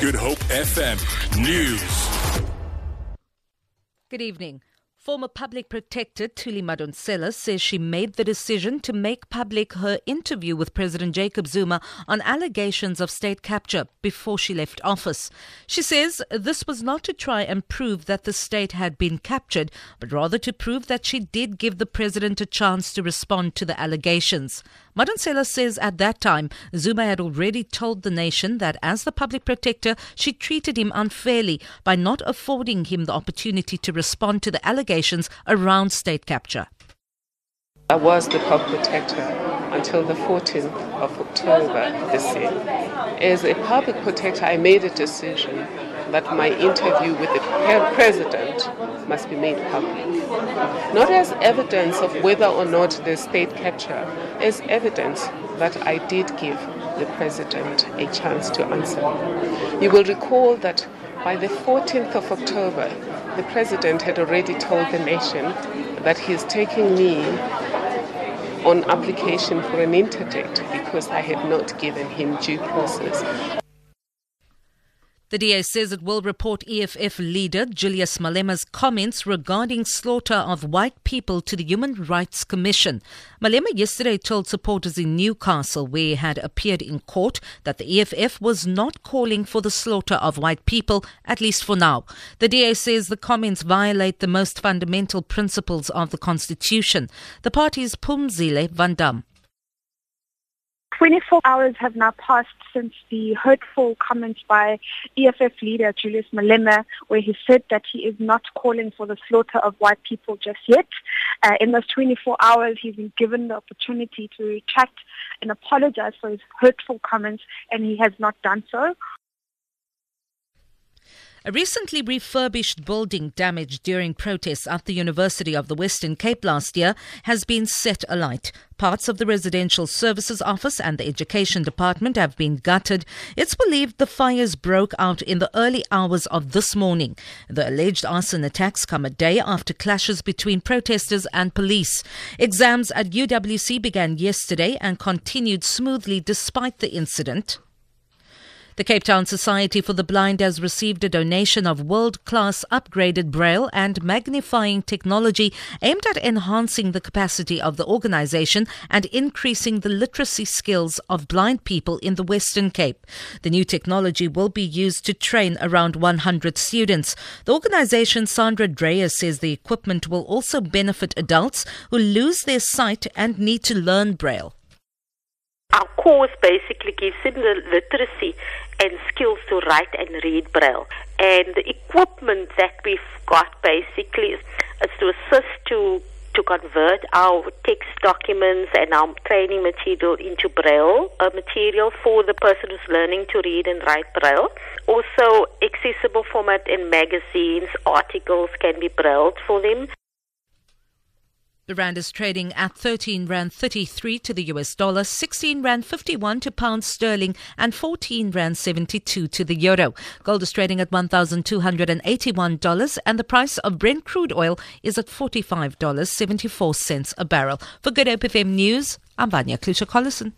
Good Hope FM News. Good evening. Former public protector Thuli Madonsela says she made the decision to make public her interview with President Jacob Zuma on allegations of state capture before she left office. She says this was not to try and prove that the state had been captured, but rather to prove that she did give the president a chance to respond to the allegations. Madonsela says at that time, Zuma had already told the nation that as the public protector, she treated him unfairly by not affording him the opportunity to respond to the allegations around state capture. I was the public protector until the 14th of October this year. As a public protector, I made a decision that my interview with the president must be made public. Not as evidence of whether or not the state capture, as evidence that I did give the president a chance to answer. You will recall that by the 14th of October, the president had already told the nation that he is taking me on application for an interdict because I had not given him due process. The DA says it will report EFF leader Julius Malema's comments regarding slaughter of white people to the Human Rights Commission. Malema yesterday told supporters in Newcastle, where he had appeared in court, that the EFF was not calling for the slaughter of white people, at least for now. The DA says the comments violate the most fundamental principles of the Constitution. The party's Phumzile Van Damme 24 hours have now passed since the hurtful comments by EFF leader Julius Malema, where he said that he is not calling for the slaughter of white people just yet. Uh, in those 24 hours, he's been given the opportunity to retract and apologize for his hurtful comments, and he has not done so. A recently refurbished building damaged during protests at the University of the Western Cape last year has been set alight. Parts of the Residential Services Office and the Education Department have been gutted. It's believed the fires broke out in the early hours of this morning. The alleged arson attacks come a day after clashes between protesters and police. Exams at UWC began yesterday and continued smoothly despite the incident. The Cape Town Society for the Blind has received a donation of world class upgraded braille and magnifying technology aimed at enhancing the capacity of the organization and increasing the literacy skills of blind people in the Western Cape. The new technology will be used to train around 100 students. The organization Sandra Dreyer says the equipment will also benefit adults who lose their sight and need to learn braille. Our course basically gives them the literacy and skills to write and read Braille. And the equipment that we've got basically is, to assist to to convert our text documents and our training material into Braille uh, material for the person who's learning to read and write Braille. Also, accessible format in magazines, articles can be Braille for them. The rand is trading at 13 rand 33 to the US dollar, 16 rand 51 to pound sterling, and 14 rand 72 to the euro. Gold is trading at $1,281, and the price of Brent crude oil is at $45.74 a barrel. For Good Hope FM News, I'm Vanya Klusha Collison.